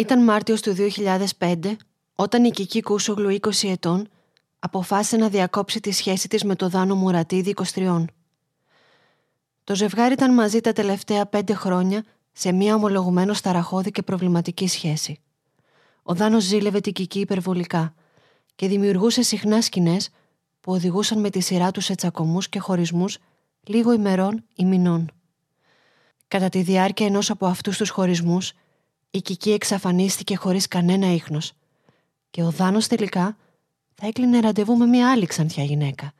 Ήταν Μάρτιος του 2005 όταν η Κική Κούσογλου 20 ετών αποφάσισε να διακόψει τη σχέση της με το Δάνο Μουρατίδη 23. Το ζευγάρι ήταν μαζί τα τελευταία πέντε χρόνια σε μια ομολογουμένως ταραχώδη και προβληματική σχέση. Ο Δάνος ζήλευε την Κική υπερβολικά και δημιουργούσε συχνά σκηνές που οδηγούσαν με τη σειρά τους σε τσακωμούς και χωρισμούς λίγο ημερών ή μηνών. Κατά τη διάρκεια ενός από αυτούς τους χωρισμούς, η Κική εξαφανίστηκε χωρίς κανένα ίχνος και ο Δάνος τελικά θα έκλεινε ραντεβού με μια άλλη ξανθιά γυναίκα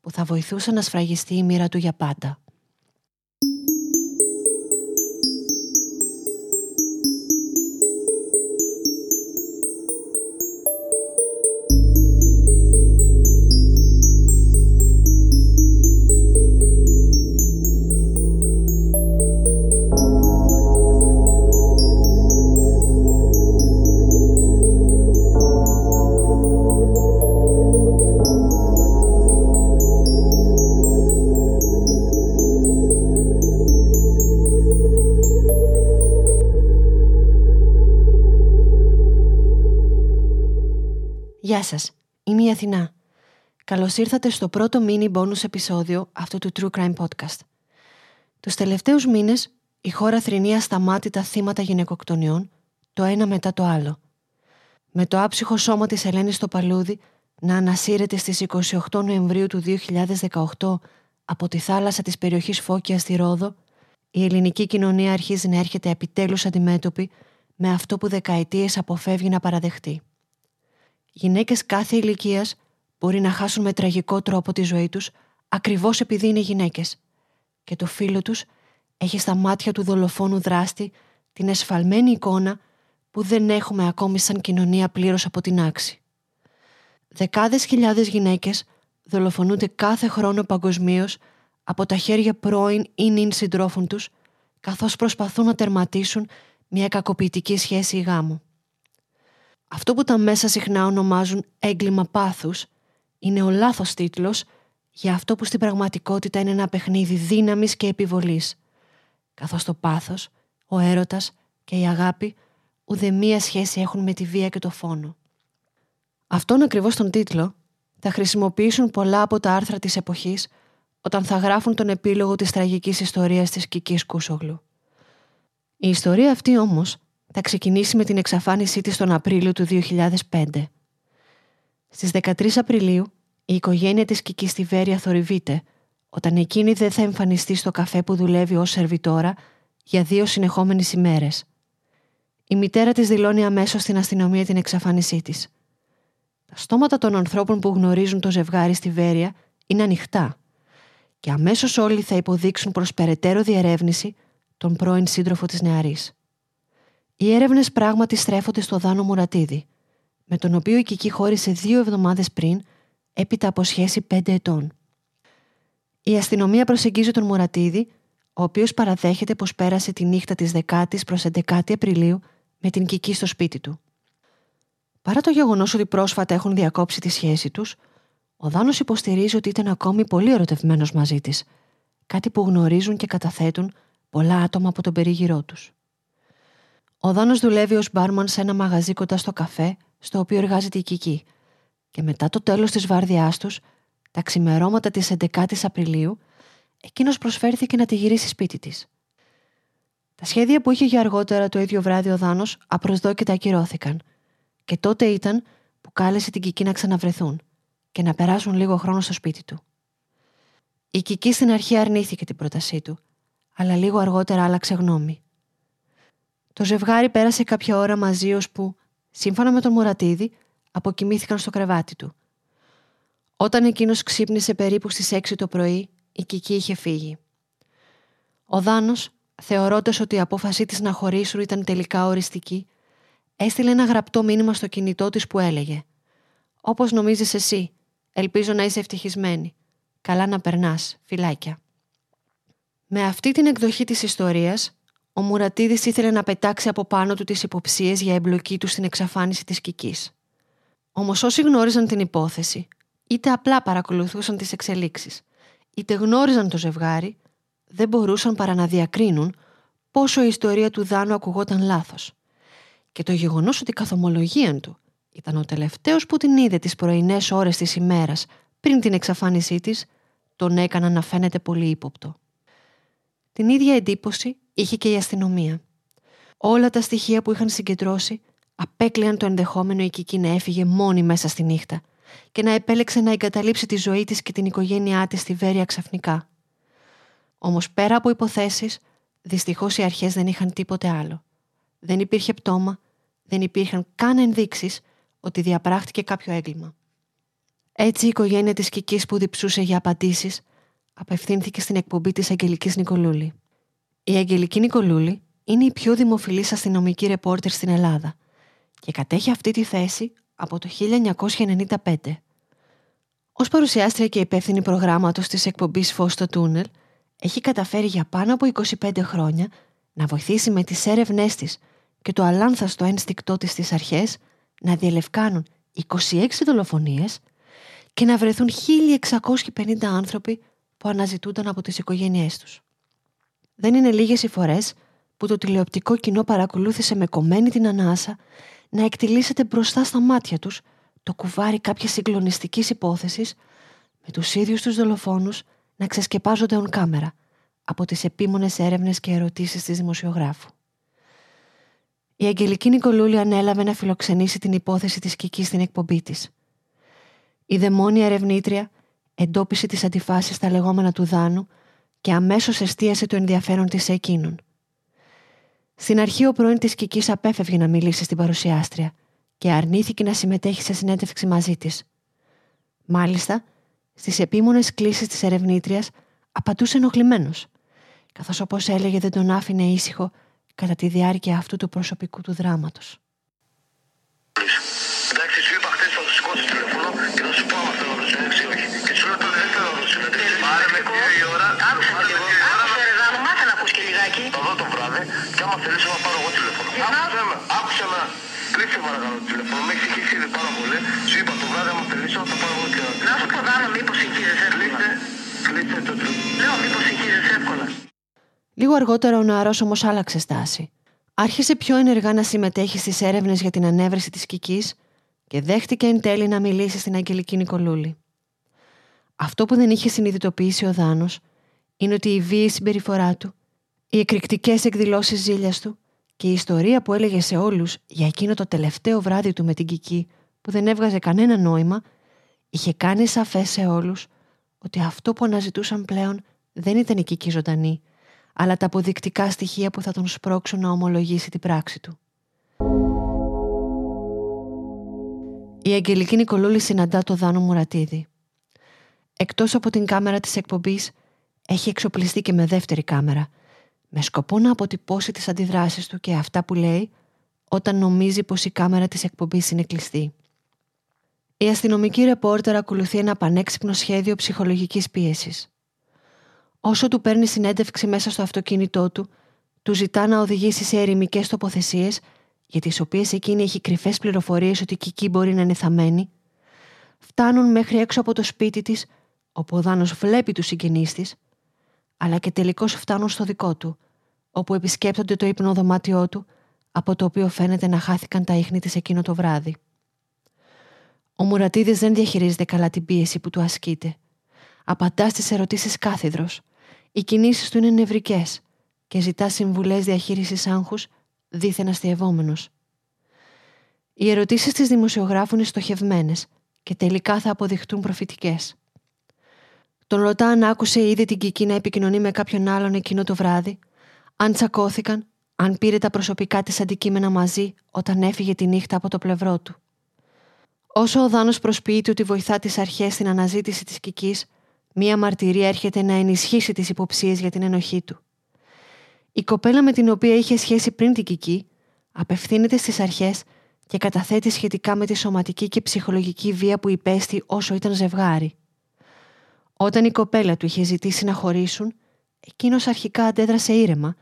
που θα βοηθούσε να σφραγιστεί η μοίρα του για πάντα. Γεια σας, είμαι η Αθηνά. Καλώς ήρθατε στο πρώτο mini bonus επεισόδιο αυτού του True Crime Podcast. Τους τελευταίους μήνες η χώρα θρυνεί ασταμάτητα θύματα γυναικοκτονιών, το ένα μετά το άλλο. Με το άψυχο σώμα της Ελένης στο παλούδι να ανασύρεται στις 28 Νοεμβρίου του 2018 από τη θάλασσα της περιοχής Φώκια στη Ρόδο, η ελληνική κοινωνία αρχίζει να έρχεται επιτέλους αντιμέτωπη με αυτό που δεκαετίες αποφεύγει να παραδεχτεί. Γυναίκες κάθε ηλικίας μπορεί να χάσουν με τραγικό τρόπο τη ζωή τους ακριβώς επειδή είναι γυναίκες και το φίλο τους έχει στα μάτια του δολοφόνου δράστη την εσφαλμένη εικόνα που δεν έχουμε ακόμη σαν κοινωνία πλήρως από την άξη. Δεκάδες χιλιάδες γυναίκες δολοφονούνται κάθε χρόνο παγκοσμίως από τα χέρια πρώην ή νυν συντρόφων τους καθώς προσπαθούν να τερματίσουν μια κακοποιητική σχέση ή γάμο. Αυτό που τα μέσα συχνά ονομάζουν έγκλημα πάθους είναι ο λάθος τίτλος για αυτό που στην πραγματικότητα είναι ένα παιχνίδι δύναμης και επιβολής. Καθώς το πάθος, ο έρωτας και η αγάπη ουδεμία σχέση έχουν με τη βία και το φόνο. Αυτόν ακριβώς τον τίτλο θα χρησιμοποιήσουν πολλά από τα άρθρα της εποχής όταν θα γράφουν τον επίλογο της τραγικής ιστορίας της Κικής Κούσογλου. Η ιστορία αυτή όμως θα ξεκινήσει με την εξαφάνισή της τον Απρίλιο του 2005. Στις 13 Απριλίου, η οικογένεια της Κικής στη Βέρεια θορυβείται όταν εκείνη δεν θα εμφανιστεί στο καφέ που δουλεύει ως σερβιτόρα για δύο συνεχόμενες ημέρες. Η μητέρα της δηλώνει αμέσως στην αστυνομία την εξαφάνισή της. Τα στόματα των ανθρώπων που γνωρίζουν το ζευγάρι στη Βέρεια είναι ανοιχτά και αμέσως όλοι θα υποδείξουν προς περαιτέρω διερεύνηση τον πρώην σύντροφο της νεαρής. Οι έρευνες πράγματι στρέφονται στο Δάνο Μουρατίδη, με τον οποίο η Κική χώρισε δύο εβδομάδες πριν, έπειτα από σχέση πέντε ετών. Η αστυνομία προσεγγίζει τον Μουρατίδη, ο οποίος παραδέχεται πως πέρασε τη νύχτα της 10η προς 11η Απριλίου με την Κική στο σπίτι του. Παρά το γεγονός ότι πρόσφατα έχουν διακόψει τη σχέση τους, ο Δάνος υποστηρίζει ότι ήταν ακόμη πολύ ερωτευμένος μαζί της, κάτι που γνωρίζουν και καταθέτουν πολλά άτομα από τον περίγυρό τους. Ο Δάνος δουλεύει ως μπάρμαν σε ένα μαγαζί κοντά στο καφέ, στο οποίο εργάζεται η Κική. Και μετά το τέλος της βάρδιάς τους, τα ξημερώματα της 11ης Απριλίου, εκείνος προσφέρθηκε να τη γυρίσει σπίτι της. Τα σχέδια που είχε για αργότερα το ίδιο βράδυ ο Δάνος απροσδόκητα ακυρώθηκαν. Και τότε ήταν που κάλεσε την Κική να ξαναβρεθούν και να περάσουν λίγο χρόνο στο σπίτι του. Η Κική στην αρχή αρνήθηκε την πρότασή του, αλλά λίγο αργότερα άλλαξε γνώμη. Το ζευγάρι πέρασε κάποια ώρα μαζί που, σύμφωνα με τον Μουρατίδη, αποκοιμήθηκαν στο κρεβάτι του. Όταν εκείνος ξύπνησε περίπου στις 6 το πρωί, η Κική είχε φύγει. Ο Δάνος, θεωρώντας ότι η απόφασή της να χωρίσουν ήταν τελικά οριστική, έστειλε ένα γραπτό μήνυμα στο κινητό της που έλεγε «Όπως νομίζεις εσύ, ελπίζω να είσαι ευτυχισμένη. Καλά να περνάς, φυλάκια». Με αυτή την εκδοχή της ιστορίας, ο Μουρατίδης ήθελε να πετάξει από πάνω του τις υποψίες για εμπλοκή του στην εξαφάνιση της Κικής. Όμως όσοι γνώριζαν την υπόθεση, είτε απλά παρακολουθούσαν τις εξελίξεις, είτε γνώριζαν το ζευγάρι, δεν μπορούσαν παρά να διακρίνουν πόσο η ιστορία του Δάνου ακουγόταν λάθος. και το γεγονός ότι η καθομολογία του ήταν ο τελευταίος που την είδε τις πρωινές ώρες της ημέρας πριν την εξαφάνισή της, τον έκαναν να φαίνεται πολύ ύποπτο. Την ίδια εντύπωση είχε και η αστυνομία. Όλα τα στοιχεία που είχαν συγκεντρώσει απέκλειαν το ενδεχόμενο η Κική να έφυγε μόνη μέσα στη νύχτα και να επέλεξε να εγκαταλείψει τη ζωή της και την οικογένειά της στη Βέρεια ξαφνικά. Όμως πέρα από υποθέσεις, δυστυχώς οι αρχές δεν είχαν τίποτε άλλο. Δεν υπήρχε πτώμα, δεν υπήρχαν καν ενδείξεις ότι διαπράχτηκε κάποιο έγκλημα. Έτσι η οικογένεια της Κικής που διψούσε για απαντήσεις απευθύνθηκε στην εκπομπή της Αγγελικής Νικολούλη. Η Αγγελική Νικολούλη είναι η πιο δημοφιλής αστυνομική ρεπόρτερ στην Ελλάδα και κατέχει αυτή τη θέση από το 1995. Ως παρουσιάστρια και υπεύθυνη προγράμματος της εκπομπής «Φως στο τούνελ», έχει καταφέρει για πάνω από 25 χρόνια να βοηθήσει με τις έρευνές της και το αλάνθαστο ένστικτό της στις αρχές να διελευκάνουν 26 δολοφονίες και να βρεθούν 1650 άνθρωποι που αναζητούνταν από τις οικογένειές τους. Δεν είναι λίγες οι φορές που το τηλεοπτικό κοινό παρακολούθησε με κομμένη την ανάσα να εκτιλήσεται μπροστά στα μάτια τους το κουβάρι κάποιας συγκλονιστικής υπόθεσης με τους ίδιους τους δολοφόνους να ξεσκεπάζονται on κάμερα από τις επίμονες έρευνες και ερωτήσεις της δημοσιογράφου. Η Αγγελική Νικολούλη ανέλαβε να φιλοξενήσει την υπόθεση της Κικής στην εκπομπή της. Η δαιμόνια ερευνήτρια εντόπισε τις αντιφάσεις στα λεγόμενα του Δάνου και αμέσως εστίασε το ενδιαφέρον της σε εκείνον. Στην αρχή ο πρώην της Κικής απέφευγε να μιλήσει στην παρουσιάστρια και αρνήθηκε να συμμετέχει σε συνέντευξη μαζί της. Μάλιστα, στις επίμονες κλήσεις της ερευνήτριας απαντούσε ενοχλημένος, καθώς όπως έλεγε δεν τον άφηνε ήσυχο κατά τη διάρκεια αυτού του προσωπικού του δράματος. Κλείσε παρακαλώ το τηλέφωνο. Με έχει συγχύσει ήδη πάρα πολύ. Σου είπα το βράδυ, άμα θελήσω, θα πάρω εγώ τηλέφωνο. Να σου πω δάνω, μήπως συγχύζεσαι εύκολα. Κλείσε το τηλέφωνο. Λέω, μήπως συγχύζεσαι εύκολα. Λίγο αργότερα ο νεαρό όμως άλλαξε στάση. Άρχισε πιο ενεργά να συμμετέχει στις έρευνες για την ανέβρεση της Κικής και δέχτηκε εν τέλει να μιλήσει στην Αγγελική Νικολούλη. Αυτό που δεν είχε συνειδητοποιήσει ο Δάνος είναι ότι η βίαιη συμπεριφορά του, οι εκρηκτικές εκδηλώσεις ζήλιας του και η ιστορία που έλεγε σε όλους για εκείνο το τελευταίο βράδυ του με την Κική που δεν έβγαζε κανένα νόημα είχε κάνει σαφές σε όλους ότι αυτό που αναζητούσαν πλέον δεν ήταν η Κική ζωντανή αλλά τα αποδεικτικά στοιχεία που θα τον σπρώξουν να ομολογήσει την πράξη του. Η Αγγελική Νικολούλη συναντά το Δάνο Μουρατίδη. Εκτός από την κάμερα της εκπομπής, έχει εξοπλιστεί και με δεύτερη κάμερα – με σκοπό να αποτυπώσει τις αντιδράσεις του και αυτά που λέει όταν νομίζει πως η κάμερα της εκπομπής είναι κλειστή. Η αστυνομική ρεπόρτερ ακολουθεί ένα πανέξυπνο σχέδιο ψυχολογικής πίεσης. Όσο του παίρνει συνέντευξη μέσα στο αυτοκίνητό του, του ζητά να οδηγήσει σε ερημικές τοποθεσίες, για τι οποίες εκείνη έχει κρυφές πληροφορίες ότι και εκεί μπορεί να είναι θαμένη, φτάνουν μέχρι έξω από το σπίτι της, όπου ο Δάνος βλέπει τους συγγενείς της, αλλά και τελικώς φτάνουν στο δικό του, όπου επισκέπτονται το ύπνο δωμάτιό του, από το οποίο φαίνεται να χάθηκαν τα ίχνη της εκείνο το βράδυ. Ο Μουρατίδης δεν διαχειρίζεται καλά την πίεση που του ασκείται. Απαντά στις ερωτήσεις κάθιδρος. Οι κινήσεις του είναι νευρικές και ζητά συμβουλές διαχείρισης άγχους δίθεν αστειευόμενος. Οι ερωτήσεις της δημοσιογράφου είναι στοχευμένες και τελικά θα αποδειχτούν προφητικές. Τον ρωτά αν άκουσε ήδη την Κική να επικοινωνεί με κάποιον άλλον εκείνο το βράδυ αν τσακώθηκαν, αν πήρε τα προσωπικά της αντικείμενα μαζί όταν έφυγε τη νύχτα από το πλευρό του. Όσο ο Δάνος προσποιείται ότι βοηθά τις αρχές στην αναζήτηση της Κικής, μία μαρτυρία έρχεται να ενισχύσει τις υποψίες για την ενοχή του. Η κοπέλα με την οποία είχε σχέση πριν την Κική απευθύνεται στις αρχές και καταθέτει σχετικά με τη σωματική και ψυχολογική βία που υπέστη όσο ήταν ζευγάρι. Όταν η κοπέλα του είχε ζητήσει να χωρίσουν, εκείνος αρχικά αντέδρασε ήρεμα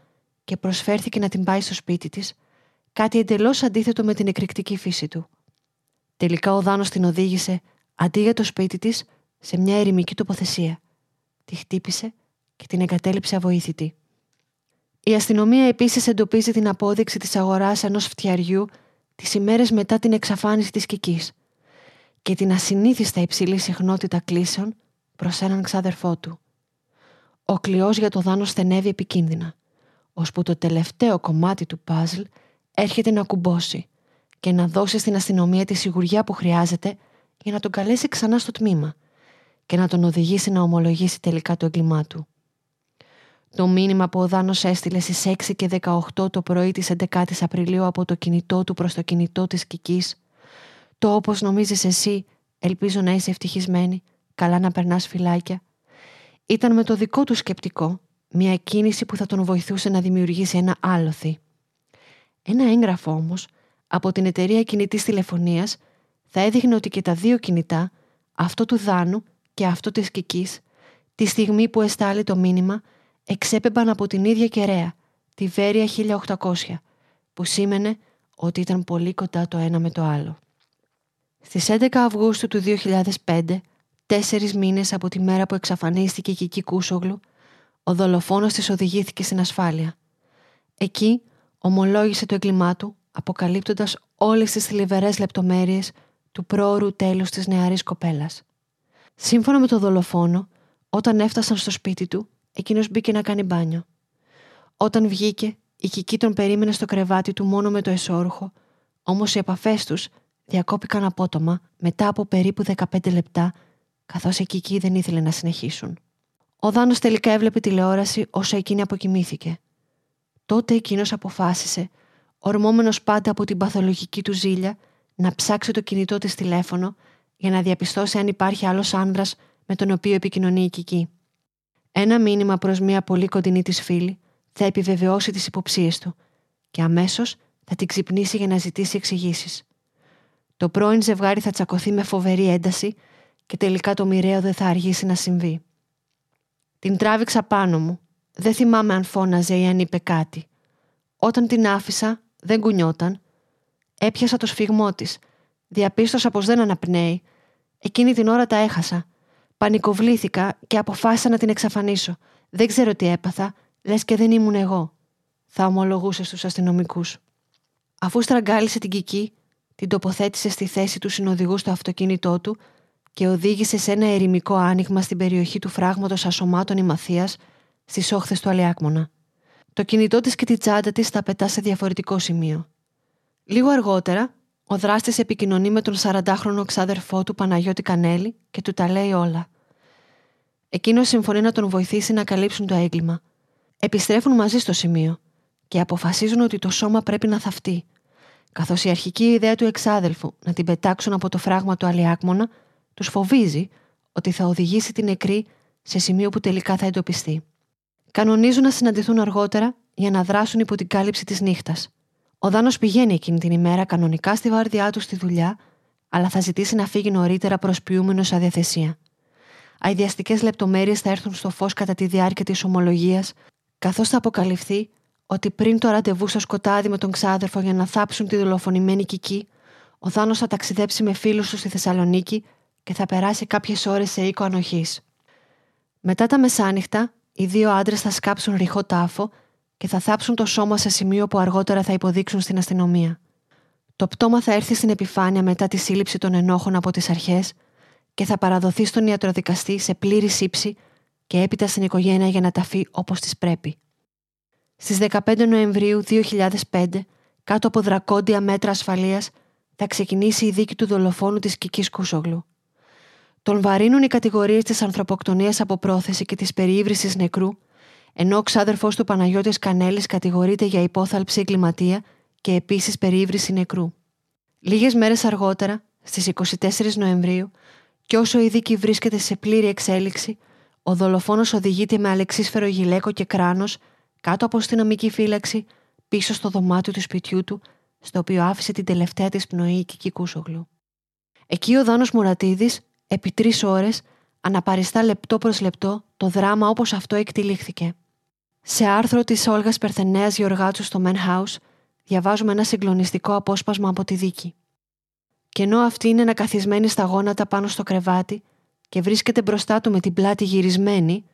και προσφέρθηκε να την πάει στο σπίτι της, κάτι εντελώς αντίθετο με την εκρηκτική φύση του. Τελικά ο Δάνος την οδήγησε, αντί για το σπίτι της, σε μια ερημική τοποθεσία. Τη χτύπησε και την εγκατέλειψε αβοήθητη. Η αστυνομία επίσης εντοπίζει την απόδειξη της αγοράς ενός φτιαριού τις ημέρες μετά την εξαφάνιση της Κικής και την ασυνήθιστα υψηλή συχνότητα κλήσεων προς έναν ξάδερφό του. Ο κλειός για το δάνο στενεύει επικίνδυνα, ώσπου το τελευταίο κομμάτι του παζλ έρχεται να κουμπώσει και να δώσει στην αστυνομία τη σιγουριά που χρειάζεται για να τον καλέσει ξανά στο τμήμα και να τον οδηγήσει να ομολογήσει τελικά το έγκλημά του. Το μήνυμα που ο Δάνος έστειλε στις 6 και 18 το πρωί της 11 η Απριλίου από το κινητό του προς το κινητό της Κικής το όπως νομίζεις εσύ, ελπίζω να είσαι ευτυχισμένη, καλά να περνάς φυλάκια, ήταν με το δικό του σκεπτικό μια κίνηση που θα τον βοηθούσε να δημιουργήσει ένα άλοθη. Ένα έγγραφο όμως από την εταιρεία κινητής τηλεφωνίας θα έδειχνε ότι και τα δύο κινητά, αυτό του Δάνου και αυτό της Κικής, τη στιγμή που εστάλει το μήνυμα, εξέπεμπαν από την ίδια κεραία, τη Βέρεια 1800, που σήμαινε ότι ήταν πολύ κοντά το ένα με το άλλο. Στις 11 Αυγούστου του 2005, τέσσερις μήνες από τη μέρα που εξαφανίστηκε η Κική Κούσογλου, ο δολοφόνος της οδηγήθηκε στην ασφάλεια. Εκεί ομολόγησε το έγκλημά του, αποκαλύπτοντας όλες τις θλιβερές λεπτομέρειες του πρόωρου τέλους της νεαρής κοπέλας. Σύμφωνα με το δολοφόνο, όταν έφτασαν στο σπίτι του, εκείνος μπήκε να κάνει μπάνιο. Όταν βγήκε, η Κική τον περίμενε στο κρεβάτι του μόνο με το εσώρουχο, όμως οι επαφές τους διακόπηκαν απότομα μετά από περίπου 15 λεπτά, καθώς η Κική δεν ήθελε να συνεχίσουν. Ο Δάνος τελικά έβλεπε τηλεόραση όσο εκείνη αποκοιμήθηκε. Τότε εκείνος αποφάσισε, ορμόμενος πάντα από την παθολογική του ζήλια, να ψάξει το κινητό της τηλέφωνο για να διαπιστώσει αν υπάρχει άλλος άνδρας με τον οποίο επικοινωνεί η Κική. Ένα μήνυμα προς μια πολύ κοντινή της φίλη θα επιβεβαιώσει τις υποψίες του και αμέσως θα την ξυπνήσει για να ζητήσει εξηγήσεις. Το πρώην ζευγάρι θα τσακωθεί με φοβερή ένταση και τελικά το μοιραίο δεν θα αργήσει να συμβεί. Την τράβηξα πάνω μου. Δεν θυμάμαι αν φώναζε ή αν είπε κάτι. Όταν την άφησα, δεν κουνιόταν. Έπιασα το σφιγμό της. Διαπίστωσα πως δεν αναπνέει. Εκείνη την ώρα τα έχασα. Πανικοβλήθηκα και αποφάσισα να την εξαφανίσω. Δεν ξέρω τι έπαθα, λες και δεν ήμουν εγώ. Θα ομολογούσες στους αστυνομικούς. Αφού στραγγάλισε την κική, την τοποθέτησε στη θέση του συνοδηγού στο αυτοκίνητό του και οδήγησε σε ένα ερημικό άνοιγμα στην περιοχή του φράγματος ασωμάτων Ημαθία στις όχθες του Αλιάκμονα. Το κινητό της και τη τσάντα της τα πετά σε διαφορετικό σημείο. Λίγο αργότερα, ο δράστης επικοινωνεί με τον 40χρονο ξάδερφό του Παναγιώτη Κανέλη και του τα λέει όλα. Εκείνος συμφωνεί να τον βοηθήσει να καλύψουν το έγκλημα. Επιστρέφουν μαζί στο σημείο και αποφασίζουν ότι το σώμα πρέπει να θαυτεί, καθώς η αρχική ιδέα του εξάδελφου να την πετάξουν από το φράγμα του Αλιάκμονα τους φοβίζει ότι θα οδηγήσει την νεκρή σε σημείο που τελικά θα εντοπιστεί. Κανονίζουν να συναντηθούν αργότερα για να δράσουν υπό την κάλυψη της νύχτας. Ο Δάνος πηγαίνει εκείνη την ημέρα κανονικά στη βάρδιά του στη δουλειά, αλλά θα ζητήσει να φύγει νωρίτερα προσποιούμενος αδιαθεσία. Αειδιαστικές λεπτομέρειες θα έρθουν στο φως κατά τη διάρκεια της ομολογίας, καθώς θα αποκαλυφθεί ότι πριν το ραντεβού στο σκοτάδι με τον ξάδερφο για να θάψουν τη δολοφονημένη Κική, ο Δάνος θα ταξιδέψει με φίλους του στη Θεσσαλονίκη και θα περάσει κάποιες ώρες σε οίκο ανοχής. Μετά τα μεσάνυχτα, οι δύο άντρες θα σκάψουν ρηχό τάφο και θα θάψουν το σώμα σε σημείο που αργότερα θα υποδείξουν στην αστυνομία. Το πτώμα θα έρθει στην επιφάνεια μετά τη σύλληψη των ενόχων από τις αρχές και θα παραδοθεί στον ιατροδικαστή σε πλήρη σύψη και έπειτα στην οικογένεια για να ταφεί όπως της πρέπει. Στις 15 Νοεμβρίου 2005, κάτω από δρακόντια μέτρα ασφαλείας, θα ξεκινήσει η δίκη του δολοφόνου της Κικής Κούσογλου. Τον βαρύνουν οι κατηγορίες της ανθρωποκτονίας από πρόθεση και της περιήβρηση νεκρού, ενώ ο ξάδερφός του Παναγιώτης Κανέλης κατηγορείται για υπόθαλψη εγκληματία και επίσης περιήβρηση νεκρού. Λίγες μέρες αργότερα, στις 24 Νοεμβρίου, και όσο η δίκη βρίσκεται σε πλήρη εξέλιξη, ο δολοφόνος οδηγείται με αλεξίσφαιρο γυλαίκο και κράνος κάτω από αστυνομική φύλαξη πίσω στο δωμάτιο του σπιτιού του, στο οποίο άφησε την τελευταία της πνοή η Κική Κούσογλου. Εκεί ο Δάνος Μουρατίδης επί τρεις ώρες, αναπαριστά λεπτό προς λεπτό το δράμα όπως αυτό εκτελήχθηκε. Σε άρθρο της Όλγας Περθενέας Γεωργάτσου στο Men House, διαβάζουμε ένα συγκλονιστικό απόσπασμα από τη δίκη. Και ενώ αυτή είναι ανακαθισμένη στα γόνατα πάνω στο κρεβάτι και βρίσκεται μπροστά του με την πλάτη γυρισμένη,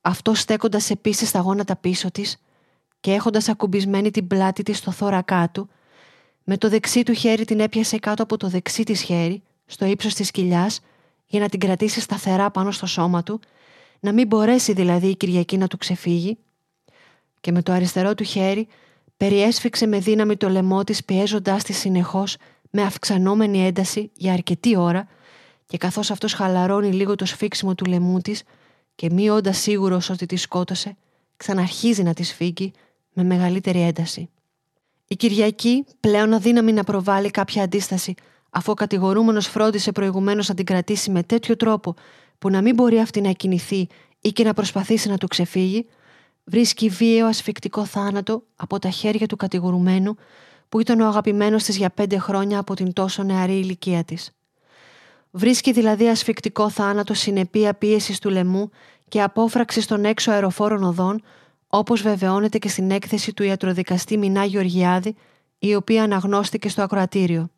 αυτό στέκοντας επίσης στα γόνατα πίσω της και έχοντας ακουμπισμένη την πλάτη της στο θώρακά του, Με το δεξί του χέρι την έπιασε κάτω από το δεξί της χέρι, στο ύψος της κοιλιάς, για να την κρατήσει σταθερά πάνω στο σώμα του, να μην μπορέσει δηλαδή η Κυριακή να του ξεφύγει, και με το αριστερό του χέρι περιέσφιξε με δύναμη το λαιμό της πιέζοντάς της συνεχώς με αυξανόμενη ένταση για αρκετή ώρα και καθώς αυτός χαλαρώνει λίγο το σφίξιμο του λαιμού της και μη όντα σίγουρος ότι τη σκότωσε, ξαναρχίζει να της σφίγγει με μεγαλύτερη ένταση. Η Κυριακή, πλέον αδύναμη να προβάλλει κάποια αντίσταση, αφού ο κατηγορούμενος φρόντισε προηγουμένως να την κρατήσει με τέτοιο τρόπο που να μην μπορεί αυτή να κινηθεί ή και να προσπαθήσει να του ξεφύγει, βρίσκει βίαιο ασφικτικό θάνατο από τα χέρια του κατηγορουμένου που ήταν ο αγαπημένος της για πέντε χρόνια από την τόσο νεαρή ηλικία της. Βρίσκει δηλαδή ασφικτικό θάνατο συνεπία πίεσης του λαιμού και απόφραξης των έξω αεροφόρων οδών, όπως βεβαιώνεται και στην έκθεση του ιατροδικαστή Μινά Γεωργιάδη, η οποία αναγνώστηκε στο ακροατήριο.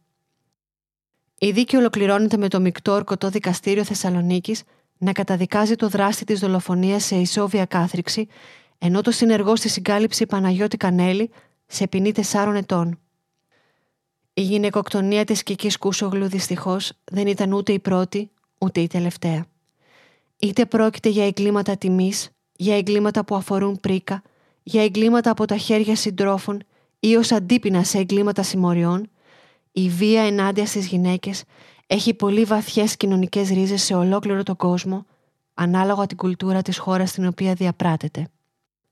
Η δίκη ολοκληρώνεται με το μεικτό ορκωτό δικαστήριο Θεσσαλονίκης να καταδικάζει το δράστη της δολοφονίας σε ισόβια κάθριξη, ενώ το συνεργό στη συγκάλυψη Παναγιώτη Κανέλη σε ποινή 4 ετών. Η γυναικοκτονία της Κικής Κούσογλου δυστυχώς δεν ήταν ούτε η πρώτη, ούτε η τελευταία. Είτε πρόκειται για εγκλήματα τιμής, για εγκλήματα που αφορούν πρίκα, για εγκλήματα από τα χέρια συντρόφων ή ως αντίπεινα σε εγκλήματα συμμοριών, η βία ενάντια στις γυναίκες έχει πολύ βαθιές κοινωνικές ρίζες σε ολόκληρο τον κόσμο, ανάλογα την κουλτούρα της χώρας στην οποία διαπράτεται.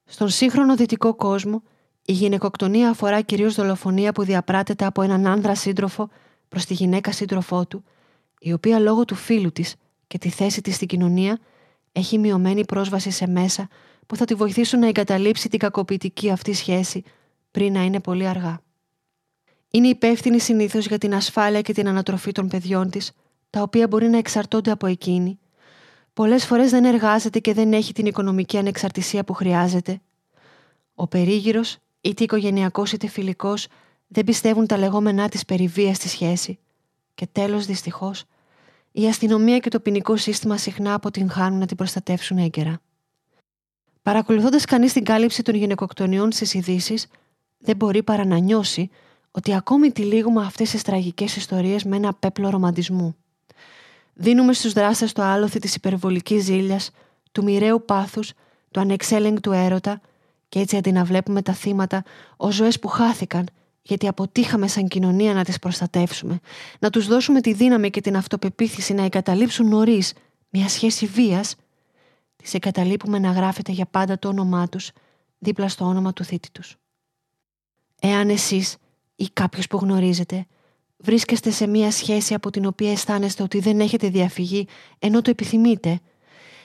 Στον σύγχρονο δυτικό κόσμο, η γυναικοκτονία αφορά κυρίως δολοφονία που διαπράτεται από έναν άνδρα σύντροφο προς τη γυναίκα σύντροφό του, η οποία λόγω του φίλου της και τη θέση της στην κοινωνία έχει μειωμένη πρόσβαση σε μέσα που θα τη βοηθήσουν να εγκαταλείψει την κακοποιητική αυτή σχέση πριν να είναι πολύ αργά. Είναι υπεύθυνη συνήθως για την ασφάλεια και την ανατροφή των παιδιών της, τα οποία μπορεί να εξαρτώνται από εκείνη. Πολλές φορές δεν εργάζεται και δεν έχει την οικονομική ανεξαρτησία που χρειάζεται. Ο περίγυρος είτε οικογενειακός είτε φιλικός, δεν πιστεύουν τα λεγόμενά της περιβία στη σχέση. Και τέλος, δυστυχώς, η αστυνομία και το ποινικό σύστημα συχνά αποτυγχάνουν να την προστατεύσουν έγκαιρα. Παρακολουθώντας κανείς την κάλυψη των γυναικοκτονιών στις ειδήσεις, δεν μπορεί παρά να νιώσει ότι ακόμη τυλίγουμε αυτές τις τραγικές ιστορίες με ένα πέπλο ρομαντισμού. Δίνουμε στους δράστες το άλοθη της υπερβολικής ζήλιας, του μοιραίου πάθους, του ανεξέλεγκτου έρωτα και έτσι αντί να βλέπουμε τα θύματα ως ζωές που χάθηκαν, γιατί αποτύχαμε σαν κοινωνία να τις προστατεύσουμε, να τους δώσουμε τη δύναμη και την αυτοπεποίθηση να εγκαταλείψουν νωρίς μια σχέση βίας, τις εγκαταλείπουμε να γράφεται για πάντα το όνομά τους δίπλα στο όνομα του θήτη τους. Εάν εσείς ή κάποιος που γνωρίζετε βρίσκεστε σε μια σχέση από την οποία αισθάνεστε ότι δεν έχετε διαφυγή ενώ το επιθυμείτε,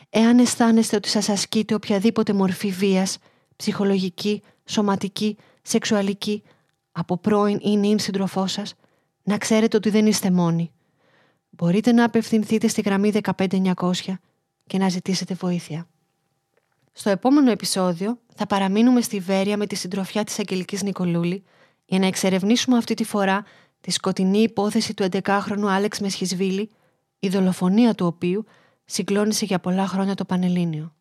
εάν αισθάνεστε ότι σας ασκείτε οποιαδήποτε μορφή βίας, ψυχολογική, σωματική, σεξουαλική, από πρώην ή νυν σύντροφό σας, να ξέρετε ότι δεν είστε μόνοι. Μπορείτε να απευθυνθείτε στη γραμμή 15900 και να ζητήσετε βοήθεια. Στο επόμενο επεισόδιο θα παραμείνουμε στη Βέρεια με τη συντροφιά της Αγγελικής Νικολούλη για να εξερευνήσουμε αυτή τη φορά τη σκοτεινή υπόθεση του 11χρονου Άλεξ Μεσχισβίλη, η δολοφονία του οποίου συγκλώνησε για πολλά χρόνια το Πανελλήνιο.